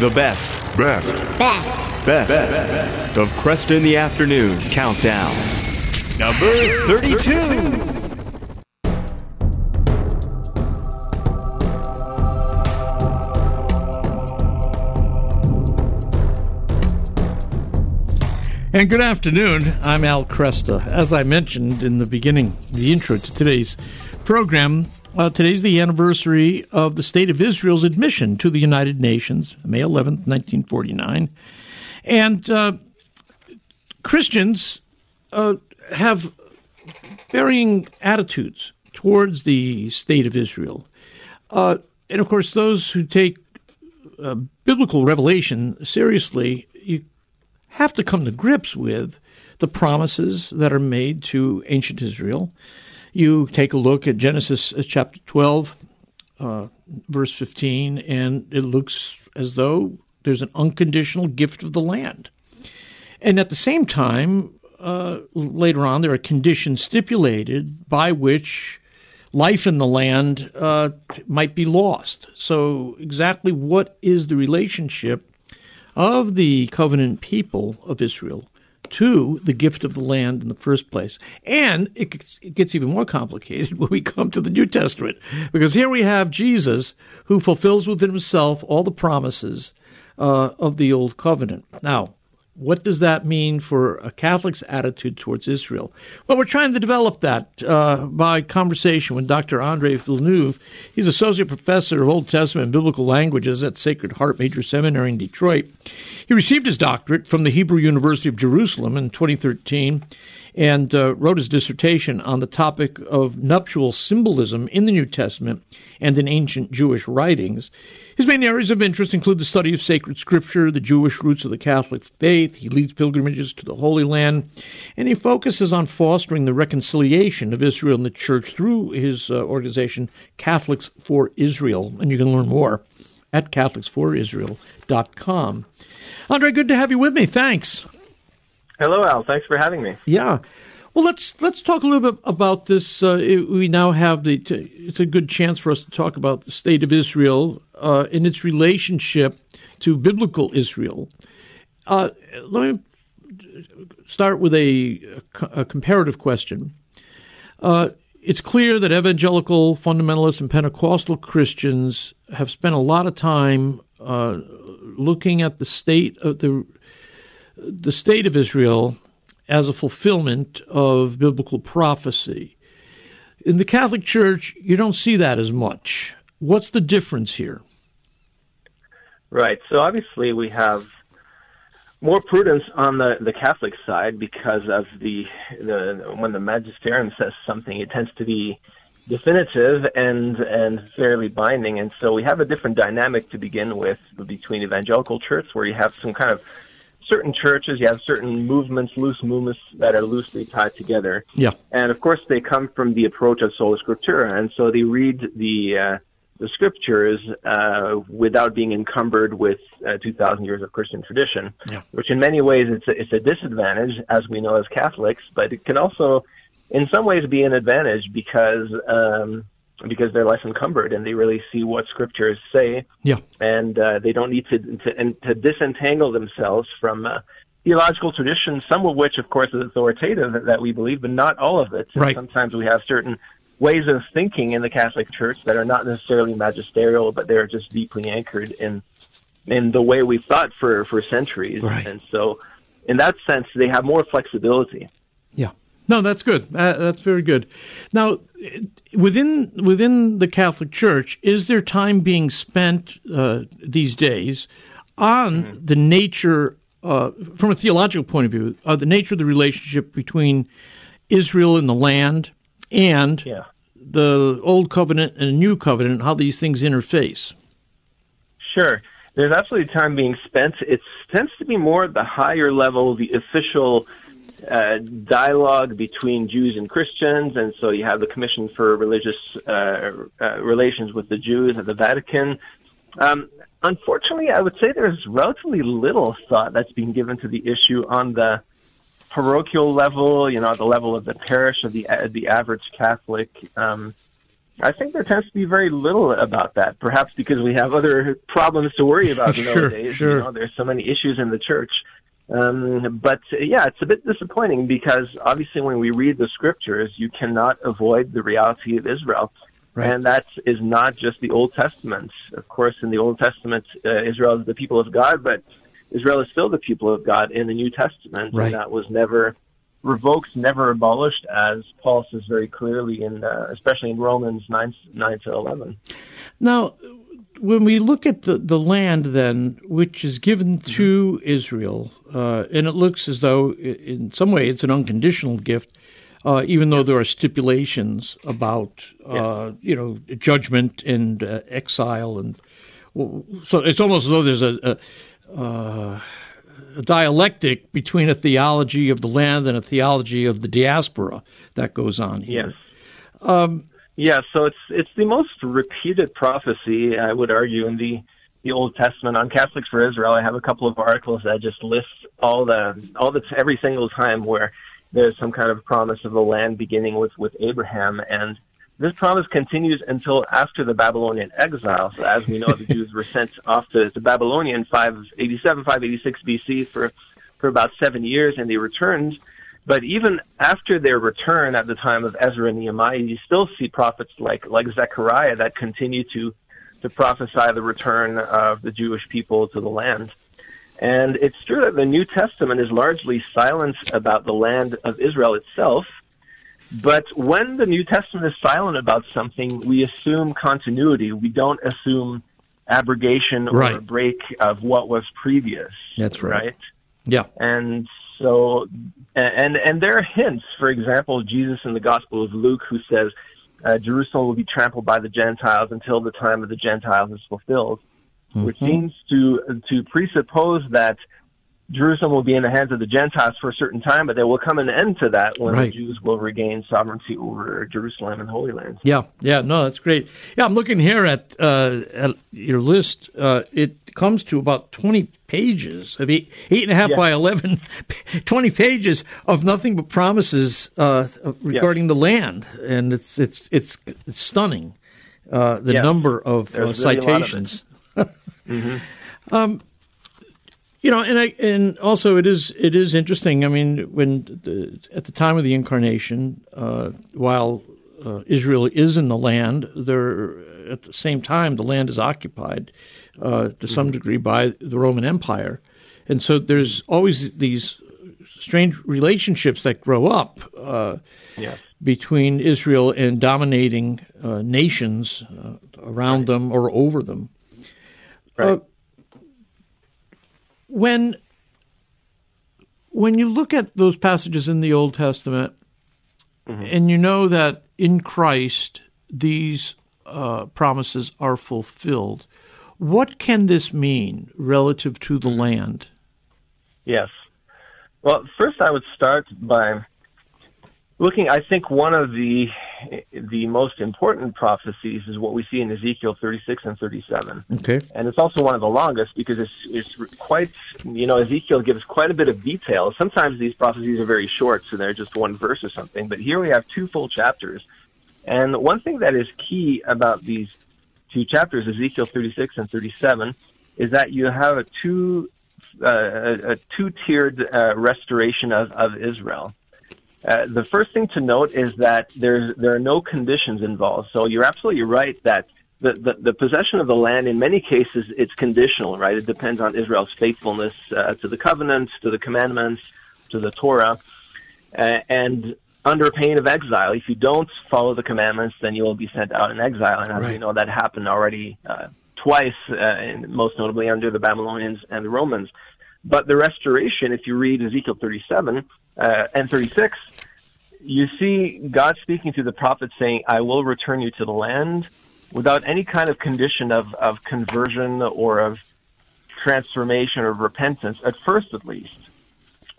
The best, Best. Best. best, best of Kresta in the Afternoon Countdown. Number 32. And good afternoon. I'm Al Kresta. As I mentioned in the beginning, the intro to today's program, uh, today's the anniversary of the State of Israel's admission to the United Nations, May 11th, 1949. And uh, Christians uh, have varying attitudes towards the State of Israel. Uh, and of course, those who take uh, biblical revelation seriously, you have to come to grips with the promises that are made to ancient Israel. You take a look at Genesis uh, chapter 12, uh, verse 15, and it looks as though there's an unconditional gift of the land. And at the same time, uh, later on, there are conditions stipulated by which life in the land uh, might be lost. So, exactly what is the relationship of the covenant people of Israel to the gift of the land in the first place. And it, gets- it gets even more complicated when we come to the New Testament, because here we have Jesus who fulfills within himself all the promises uh, of the old covenant. Now, what does that mean for a Catholic's attitude towards Israel? Well, we're trying to develop that uh, by conversation with Dr. Andre Villeneuve. He's associate professor of Old Testament and biblical languages at Sacred Heart Major Seminary in Detroit. He received his doctorate from the Hebrew University of Jerusalem in 2013 and uh, wrote his dissertation on the topic of nuptial symbolism in the New Testament and in ancient Jewish writings. His main areas of interest include the study of sacred scripture, the Jewish roots of the Catholic faith. He leads pilgrimages to the Holy Land, and he focuses on fostering the reconciliation of Israel and the Church through his uh, organization, Catholics for Israel. And you can learn more at CatholicsForIsrael.com. Andre, good to have you with me. Thanks. Hello, Al. Thanks for having me. Yeah. Well, let's let's talk a little bit about this. Uh, we now have the. T- it's a good chance for us to talk about the state of Israel uh, in its relationship to biblical Israel. Uh, let me start with a, a comparative question. Uh, it's clear that evangelical fundamentalists and Pentecostal Christians have spent a lot of time uh, looking at the state of the the state of Israel as a fulfillment of biblical prophecy. In the Catholic Church, you don't see that as much. What's the difference here? Right. So obviously we have more prudence on the, the Catholic side because of the, the when the magisterium says something, it tends to be definitive and and fairly binding, and so we have a different dynamic to begin with between evangelical church, where you have some kind of certain churches, you have certain movements, loose movements that are loosely tied together. Yeah. And of course, they come from the approach of sola scriptura, and so they read the uh, the scriptures uh, without being encumbered with uh, 2,000 years of Christian tradition, Yeah. which in many ways it's a, it's a disadvantage, as we know as Catholics, but it can also, in some ways, be an advantage because um, because they're less encumbered and they really see what scriptures say Yeah. and uh, they don't need to to, and to disentangle themselves from uh, theological tradition, some of which, of course, is authoritative that, that we believe, but not all of it. Right. Sometimes we have certain ways of thinking in the Catholic Church that are not necessarily magisterial, but they're just deeply anchored in in the way we've thought for for centuries. Right. And so, in that sense, they have more flexibility. No, that's good. Uh, that's very good. Now, within within the Catholic Church, is there time being spent uh, these days on the nature, uh, from a theological point of view, uh, the nature of the relationship between Israel and the land and Yeah. the Old Covenant and the New Covenant, how these things interface? Sure. There's absolutely time being spent. It tends to be more at the higher level, the official uh, dialogue between Jews and Christians, and so you have the Commission for Religious uh, uh, Relations with the Jews at the Vatican. Um, unfortunately, I would say there's relatively little thought that's being given to the issue on the parochial level, you know, at the level of the parish of the uh, the average Catholic. Um, I think there tends to be very little about that. Perhaps because we have other problems to worry about sure, nowadays. Sure. You know, there's so many issues in the church. Um, but yeah, it's a bit disappointing because obviously when we read the scriptures, you cannot avoid the reality of Israel. Right. And that is not just the Old Testament. Of course, in the Old Testament, uh, Israel is the people of God, but Israel is still the people of God in the New Testament. Right. And that was never revoked, never abolished, as Paul says very clearly in, uh, especially in Romans 9, 9 to 11. Now, when we look at the, the land, then, which is given mm-hmm. to Israel, uh, and it looks as though, in some way, it's an unconditional gift, uh, even though there are stipulations about, uh, you know, judgment and uh, exile, and so it's almost as though there's a, a, uh, a, dialectic between a theology of the land and a theology of the diaspora that goes on here. Yes. Um, yeah, so it's it's the most repeated prophecy, I would argue, in the the Old Testament on Catholics for Israel. I have a couple of articles that just list all the all the every single time where there's some kind of promise of the land beginning with with Abraham, and this promise continues until after the Babylonian exile. So as we know, the Jews were sent off to, to Babylonia in 587, 586 BC for for about seven years, and they returned but even after their return at the time of Ezra and Nehemiah, you still see prophets like, like Zechariah that continue to, to prophesy the return of the Jewish people to the land. And it's true that the New Testament is largely silent about the land of Israel itself. But when the New Testament is silent about something, we assume continuity. We don't assume abrogation or right. break of what was previous. That's right. right? Yeah. And so, and and there are hints. For example, Jesus in the Gospel of Luke, who says, uh, "Jerusalem will be trampled by the Gentiles until the time of the Gentiles is fulfilled," mm-hmm. which seems to to presuppose that Jerusalem will be in the hands of the Gentiles for a certain time, but there will come an end to that when right. the Jews will regain sovereignty over Jerusalem and Holy Land. Yeah, yeah, no, that's great. Yeah, I'm looking here at, uh, at your list. Uh, it comes to about 20 pages of eight, eight and a half yeah. by 11, 20 pages of nothing but promises uh, regarding yeah. the land, and it's it's it's, it's stunning uh, the yeah. number of uh, citations. Of mm-hmm. um, you know, and I, and also it is it is interesting. I mean, when the, at the time of the incarnation, uh, while uh, Israel is in the land, there at the same time the land is occupied uh, to some mm-hmm. degree by the Roman Empire, and so there's always these strange relationships that grow up uh, yes. between Israel and dominating uh, nations uh, around right. them or over them. Right when when you look at those passages in the Old Testament, mm-hmm. and you know that in Christ these uh, promises are fulfilled, what can this mean relative to the land? Yes. Well, first I would start by looking. I think one of the the most important prophecies is what we see in Ezekiel 36 and 37. Okay. And it's also one of the longest because it's, it's quite, you know, Ezekiel gives quite a bit of detail. Sometimes these prophecies are very short, so they're just one verse or something. But here we have two full chapters. And one thing that is key about these two chapters, Ezekiel 36 and 37, is that you have a two, uh, a, a two-tiered uh, restoration of, of Israel. Uh, the first thing to note is that there's, there are no conditions involved. So you're absolutely right that the, the, the, possession of the land, in many cases, it's conditional, right? It depends on Israel's faithfulness uh, to the covenants, to the commandments, to the Torah. Uh, and under pain of exile, if you don't follow the commandments, then you will be sent out in exile. And as right. we know, that happened already uh, twice, uh, most notably under the Babylonians and the Romans. But the restoration, if you read Ezekiel 37 uh, and 36, you see God speaking to the prophet saying, I will return you to the land without any kind of condition of, of conversion or of transformation or repentance, at first at least.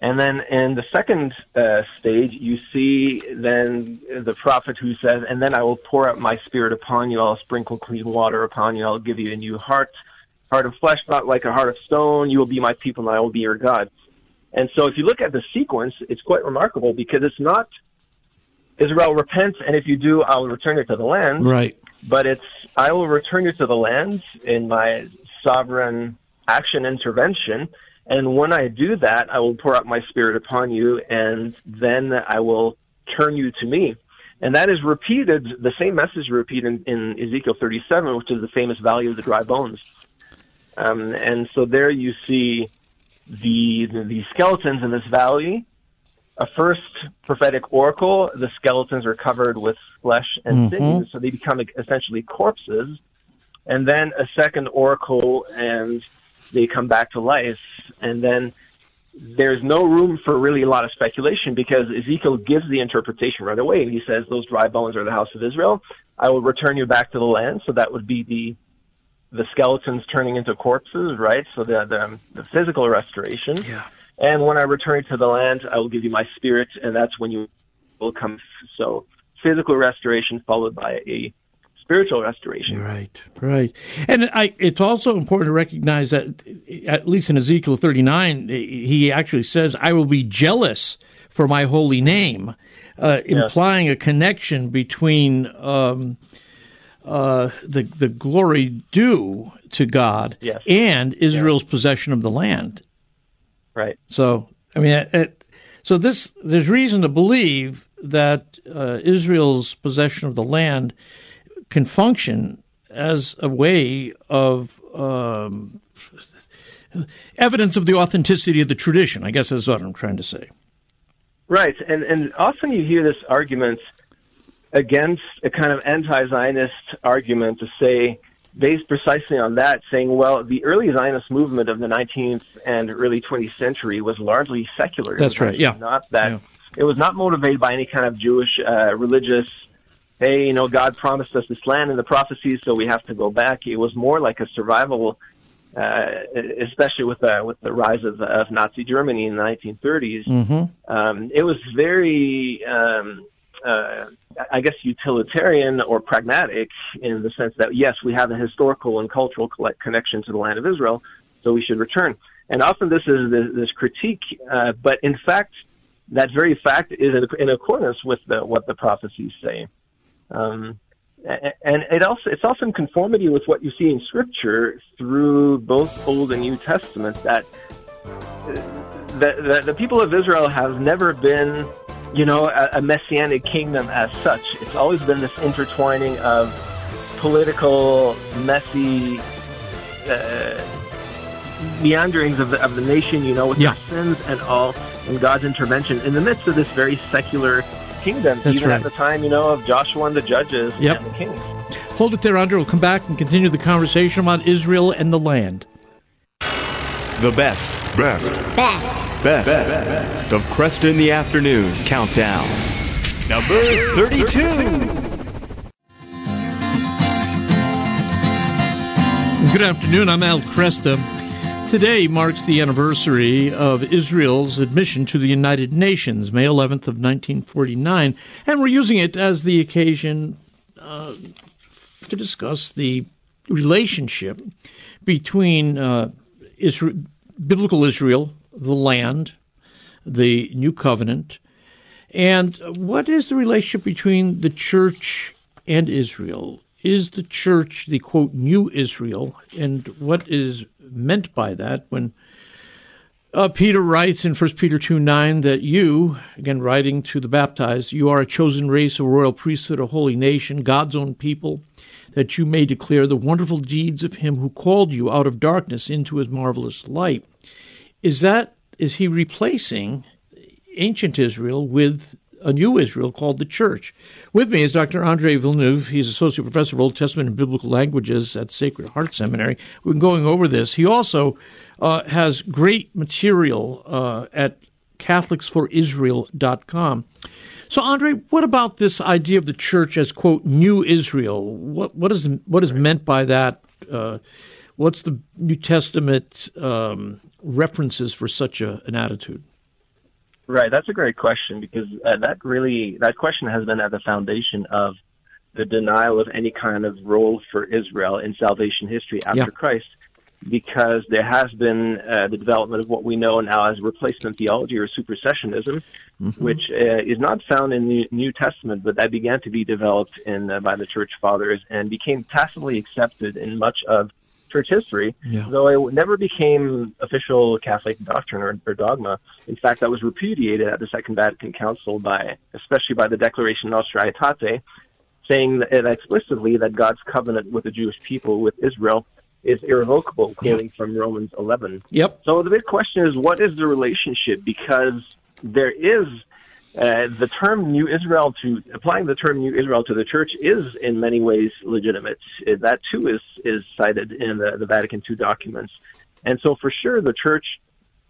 And then in the second uh, stage, you see then the prophet who says, And then I will pour out my spirit upon you, I'll sprinkle clean water upon you, I'll give you a new heart heart of flesh, not like a heart of stone. You will be my people, and I will be your God. And so, if you look at the sequence, it's quite remarkable because it's not Israel, repents, and if you do, I will return you to the land. Right. But it's I will return you to the land in my sovereign action intervention. And when I do that, I will pour out my spirit upon you, and then I will turn you to me. And that is repeated, the same message repeated in, in Ezekiel 37, which is the famous valley of the dry bones. Um, and so there you see the, the, the skeletons in this valley. A first prophetic oracle, the skeletons are covered with flesh and Mhm. sinews, so they become essentially corpses. And then a second oracle, and they come back to life. And then there's no room for really a lot of speculation because Ezekiel gives the interpretation right away. He says, Those dry bones are the house of Israel. I will return you back to the land. So that would be the the skeletons turning into corpses, right? So the the, the physical restoration. Yeah. And when I return to the land, I will give you my spirit, and that's when you will come. So physical restoration followed by a spiritual restoration. Right, right, and I, it's also important to recognize that, at least in Ezekiel thirty nine, he actually says, "I will be jealous for my holy name," uh, implying a connection between um, uh, the the glory due to God Yes. and Israel's possession of the land. Right. So, I mean, it, it- so this there's reason to believe that uh, Israel's possession of the land can function as a way of um, evidence of the authenticity of the tradition. I guess that's what I'm trying to say. Right, and and often you hear this argument against a kind of anti-Zionist argument to say, based precisely on that, saying, well, the early Zionist movement of the 19th and early 20th century was largely secular. That's right, yeah. Not that Yeah. it was not motivated by any kind of Jewish uh, religious. Hey, you know, God promised us this land in the prophecies, so we have to go back. It was more like a survival uh, especially with the with the rise of, of Nazi Germany in the 1930s. Mm-hmm. Um, it was very, um, uh, I guess, utilitarian or pragmatic in the sense that yes, we have a historical and cultural connection to the land of Israel, so we should return. And often this is this, this critique, uh, but in fact, that very fact is in, accordance with the, what the prophecies say. Um, and it also it's also in conformity with what you see in Scripture through both Old and New Testament that the, the, the people of Israel have never been, you know, a, a messianic kingdom as such. It's always been this intertwining of political, messy uh, meanderings of the, of the nation, you know, with Yeah. their sins and all, and God's intervention in the midst of this very secular kingdom, That's even right. at the time, you know, of Joshua and the judges Yep. and the kings. Hold it there, Andrew. We'll come back and continue the conversation about Israel and the land. The best, Best. Best. best, best of Kresta in the Afternoon Countdown. Number 32. Good afternoon. I'm Al Kresta. Today marks the anniversary of Israel's admission to the United Nations, May 11th of 1949, and we're using it as the occasion uh, to discuss the relationship between uh, Israel, biblical Israel, the land, the new covenant, and what is the relationship between the church and Israel? Is the church the quote new Israel? And what is meant by that when uh, Peter writes in 1 Peter 2 9 that you, again writing to the baptized, you are a chosen race, a royal priesthood, a holy nation, God's own people, that you may declare the wonderful deeds of him who called you out of darkness into his marvelous light. Is that, is he replacing ancient Israel with a new Israel called the church. With me is Dr. Andre Villeneuve. He's Associate Professor of Old Testament and Biblical Languages at Sacred Heart Seminary. Been going over this. He also uh, has great material uh, at CatholicsForIsrael.com. So, Andre, what about this idea of the church as quote new Israel? What what is what is meant by that? Uh, what's the New Testament um, references for such a, an attitude? Right, that's a great question because uh, that really that question has been at the foundation of the denial of any kind of role for Israel in salvation history after Yeah. Christ. Because there has been uh, the development of what we know now as replacement theology or supersessionism, mm-hmm. which uh, is not found in the New Testament, but that began to be developed in uh, by the Church Fathers and became tacitly accepted in much of church history, yeah. though it never became official Catholic doctrine or, or, dogma. In fact, that was repudiated at the Second Vatican Council by, especially by the Declaration Nostra Aetate, saying that explicitly that God's covenant with the Jewish people, with Israel, is irrevocable, quoting from Romans 11. Yep. So the big question is, what is the relationship? Because there is uh, the term New Israel to applying the term New Israel to the church is in many ways legitimate. Uh, that too is is cited in the, the Vatican II documents, and so for sure the church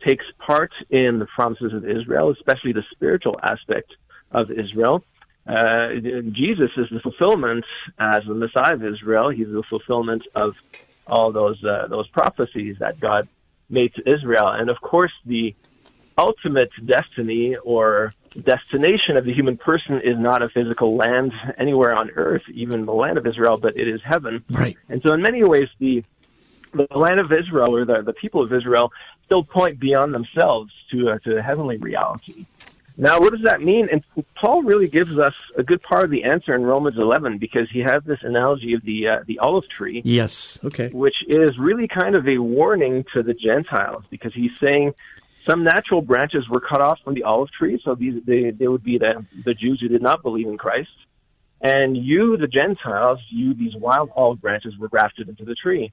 takes part in the promises of Israel, especially the spiritual aspect of Israel. Uh, Jesus is the fulfillment as the Messiah of Israel. He's the fulfillment of all those uh, those prophecies that God made to Israel, and of course the ultimate destiny or destination of the human person is not a physical land anywhere on earth, even the land of Israel, but it is heaven. Right. And so, in many ways, the the land of Israel or the, the people of Israel still point beyond themselves to uh, to heavenly reality. Now, what does that mean? And Paul really gives us a good part of the answer in Romans 11 because he has this analogy of the uh, the olive tree. Yes. Okay. Which is really kind of a warning to the Gentiles because he's saying some natural branches were cut off from the olive tree, so these they, they would be the the Jews who did not believe in Christ, and you, the Gentiles, you these wild olive branches were grafted into the tree.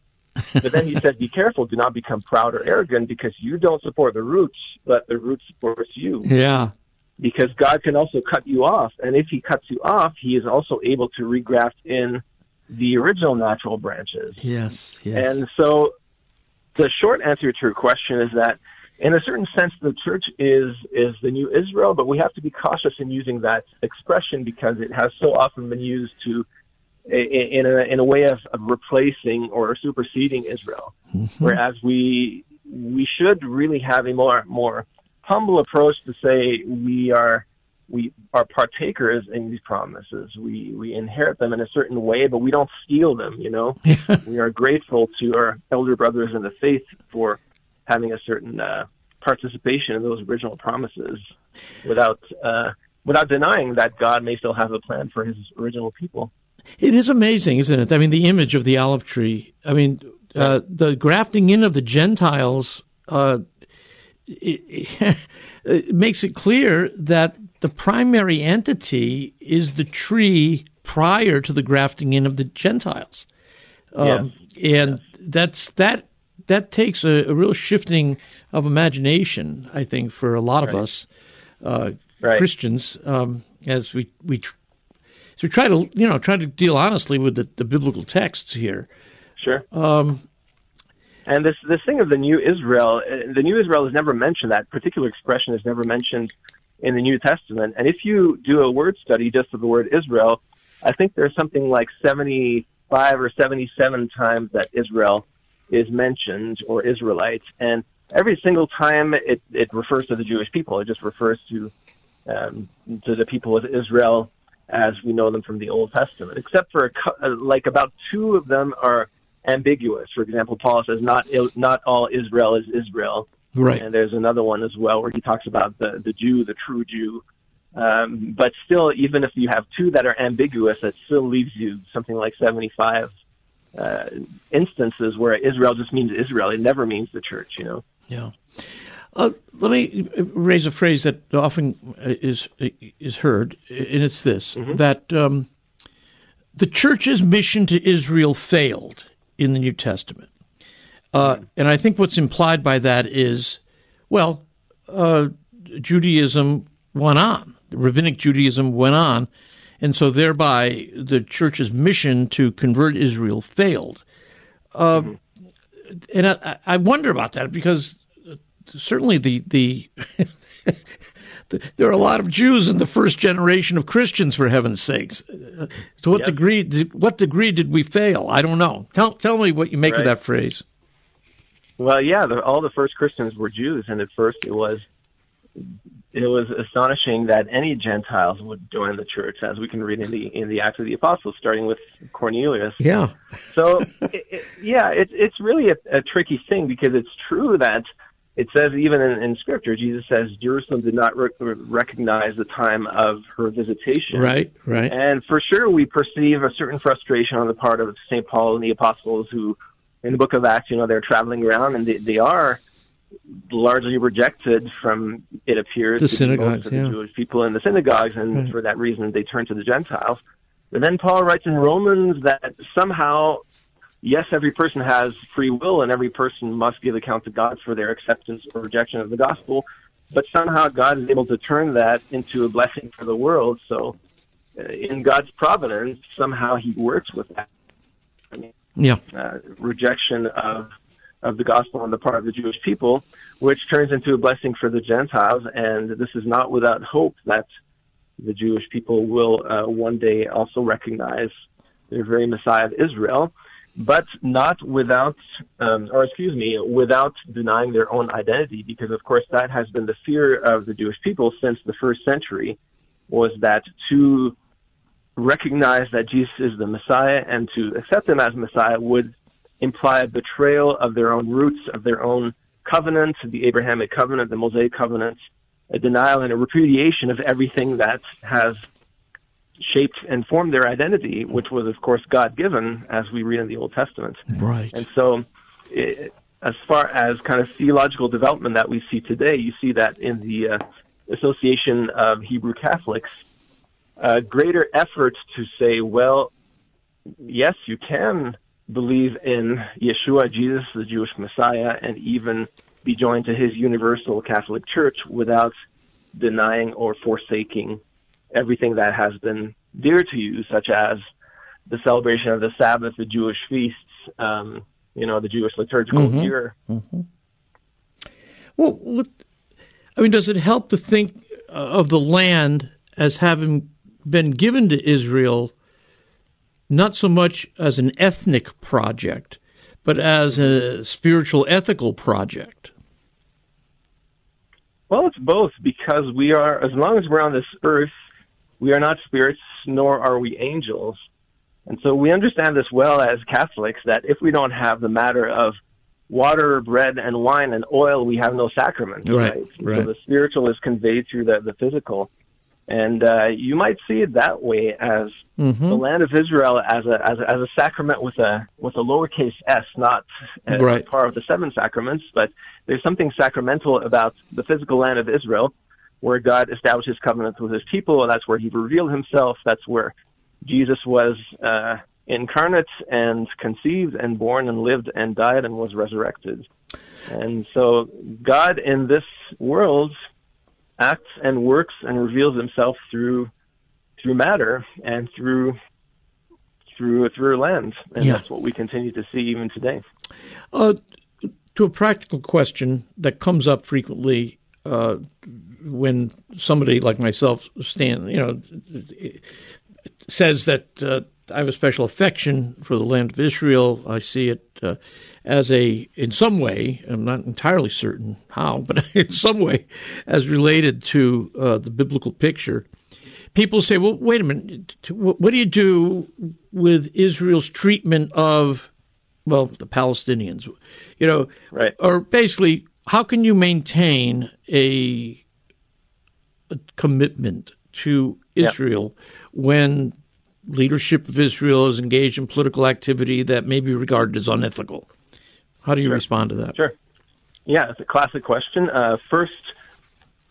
but then he said, "Be careful; do not become proud or arrogant, because you don't support the roots, but the roots supports you." Yeah. Because God can also cut you off, and if He cuts you off, He is also able to regraft in the original natural branches. Yes. Yes. And so, the short answer to your question is that in a certain sense, the church is is the new Israel, but we have to be cautious in using that expression because it has so often been used to in a in a way of, of replacing or superseding Israel. Mm-hmm. Whereas we we should really have a more more humble approach to say we are we are partakers in these promises. We we inherit them in a certain way, but we don't steal them. You know, we are grateful to our elder brothers in the faith for having a certain uh, participation in those original promises without uh, without denying that God may still have a plan for His original people. It is amazing, isn't it? I mean, the image of the olive tree. I mean, uh, the grafting in of the Gentiles uh, it, it makes it clear that the primary entity is the tree prior to the grafting in of the Gentiles. Um. And that's that that takes a, a, real shifting of imagination, I think, for a lot of right. us uh, right. Christians, um, as we we tr- so we try to you know try to deal honestly with the, the biblical texts here. Sure. Um, and this this thing of the new Israel, uh, the new Israel is never mentioned. That particular expression is never mentioned in the New Testament. And if you do a word study just of the word Israel, I think there's something like seventy five or seventy seven times that Israel is mentioned or Israelites, and every single time it, it refers to the Jewish people. It just refers to um, to the people of Israel as we know them from the Old Testament, except for a, uh, like about two of them are ambiguous. For example, Paul says not not all Israel is Israel, right? And there's another one as well where he talks about the the Jew, the true Jew. Um, but still, even if you have two that are ambiguous, that still leaves you something like 75 uh, instances where Israel just means Israel. It never means the church, you know. Yeah. Uh, let me raise a phrase that often is is heard, and it's this: mm-hmm. that um, the church's mission to Israel failed in the New Testament, uh, and I think what's implied by that is, well, uh, Judaism went on, rabbinic Judaism went on, and so thereby the church's mission to convert Israel failed. Uh, mm-hmm. And I, I, wonder about that because certainly the, the, there are a lot of Jews in the first generation of Christians, for heaven's sakes. to what yep. degree? What degree did we fail? I don't know. Tell tell me what you make right. of that phrase. Well, yeah, the, all the first Christians were Jews, and at first it was it was astonishing that any Gentiles would join the church, as we can read in the in the Acts of the Apostles, starting with Cornelius. Yeah. So, it, it, yeah, it's it's really a, a tricky thing because it's true that it says even in, in Scripture, Jesus says Jerusalem did not rec- recognize the time of her visitation. Right. Right. And for sure, we perceive a certain frustration on the part of St. Paul and the apostles who, in the book of Acts, you know, they're traveling around and they, they are largely rejected from, it appears, the synagogues, yeah. the Jewish people in the synagogues, and Right. for that reason they turn to the Gentiles. But then Paul writes in Romans that somehow, yes, every person has free will and every person must give account to God for their acceptance or rejection of the gospel, but somehow God is able to turn that into a blessing for the world. So, uh, in God's providence, somehow He works with that Yeah. uh, rejection of of the gospel on the part of the Jewish people, which turns into a blessing for the Gentiles. And this is not without hope that the Jewish people will uh, one day also recognize the very Messiah of Israel, but not without, um, or excuse me, without denying their own identity, because of course that has been the fear of the Jewish people since the first century, was that to recognize that Jesus is the Messiah and to accept him as Messiah would imply a betrayal of their own roots, of their own covenant, the Abrahamic covenant, the Mosaic covenant, a denial and a repudiation of everything that has shaped and formed their identity, which was, of course, God given, as we read in the Old Testament. Right. And so, it, as far as kind of theological development that we see today, you see that in the uh, Association of Hebrew Catholics, a greater effort to say, well, yes, you can believe in Yeshua, Jesus, the Jewish Messiah, and even be joined to his universal Catholic Church without denying or forsaking everything that has been dear to you, such as the celebration of the Sabbath, the Jewish feasts, um, you know, the Jewish liturgical Mhm. year. Well, what, I mean, does it help to think uh, of the land as having been given to Israel not so much as an ethnic project, but as a spiritual, ethical project? Well, it's both because we are, as long as we're on this earth, we are not spirits, nor are we angels. And so we understand this well as Catholics that if we don't have the matter of water, bread, and wine and oil, we have no sacrament. Right, So right. the spiritual is conveyed through the, the physical. And uh, you might see it that way as Mm-hmm. the land of Israel as a, as a as a sacrament with a with a lowercase s, not uh, Right. part of the seven sacraments, but there's something sacramental about the physical land of Israel, where God established His covenant with His people, and that's where He revealed Himself. That's where Jesus was uh, incarnate and conceived and born and lived and died and was resurrected. And so God in this world acts and works and reveals Himself through through matter and through through through land, and Yeah. that's what we continue to see even today. Uh, to a practical question that comes up frequently uh, when somebody like myself stand, you know, says that uh, I have a special affection for the land of Israel. I see it uh, as a, in some way, I'm not entirely certain how, but in some way, as related to uh, the biblical picture. People say, well, wait a minute, what do you do with Israel's treatment of, well, the Palestinians? You know, Right. or basically, how can you maintain a, a commitment to Yeah. Israel when leadership of Israel is engaged in political activity that may be regarded as unethical? How do you respond to that? Sure. Yeah, it's a classic question. Uh, first,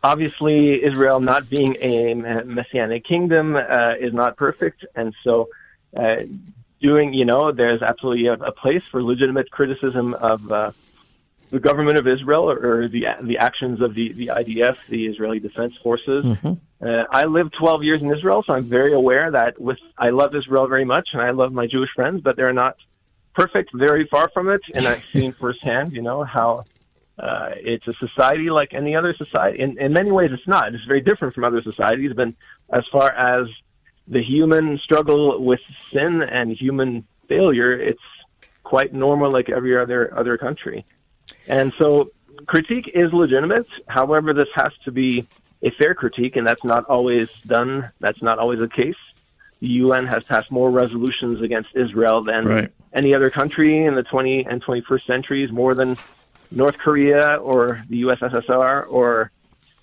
obviously, Israel not being a messianic kingdom uh, is not perfect, and so uh, doing, you know, there's absolutely a, a place for legitimate criticism of uh, the government of Israel or, or the the actions of the the IDF, the Israeli Defense Forces. Uh, I lived 12 years in Israel, so I'm very aware that with I love Israel very much, and I love my Jewish friends, but they're not perfect, very far from it, and I've seen firsthand, you know, how uh, it's a society like any other society. In, in many ways, it's not. It's very different from other societies, but as far as the human struggle with sin and human failure, it's quite normal like every other other country. And so critique is legitimate. However, this has to be a fair critique, and that's not always done. That's not always the case. The UN has passed more resolutions against Israel than Right. any other country in the 20 and 21st centuries, more than North Korea or the USSR or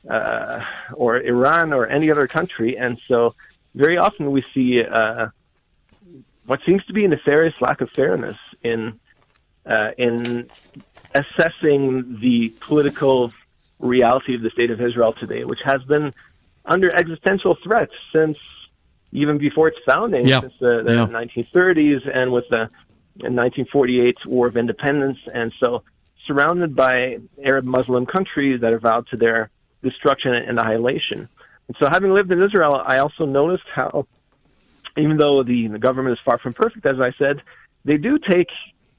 uh, or Iran or any other country. And so, very often we see uh, what seems to be a nefarious lack of fairness in uh, in assessing the political reality of the state of Israel today, which has been under existential threat since even before its founding, Yeah. since the, the Yeah. 1930s, and with the 1948 War of Independence, and so surrounded by Arab Muslim countries that are vowed to their destruction and annihilation. And so, having lived in Israel, I also noticed how, even though the, the government is far from perfect, as I said, they do take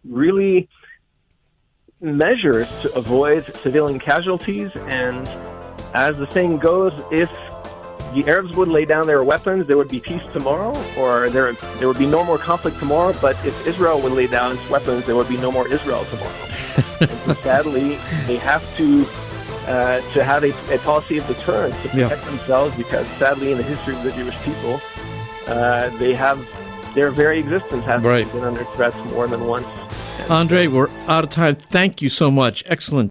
really measures to avoid civilian casualties. And as the saying goes, if the Arabs would lay down their weapons, there would be peace tomorrow, or there there would be no more conflict tomorrow. But if Israel would lay down its weapons, there would be no more Israel tomorrow. so sadly, they have to uh, to have a, a policy of deterrence to Yeah. protect themselves, because sadly, in the history of the Jewish people, uh, they have their very existence has Right. been under threat more than once. Andre, we're out of time. Thank you so much. Excellent.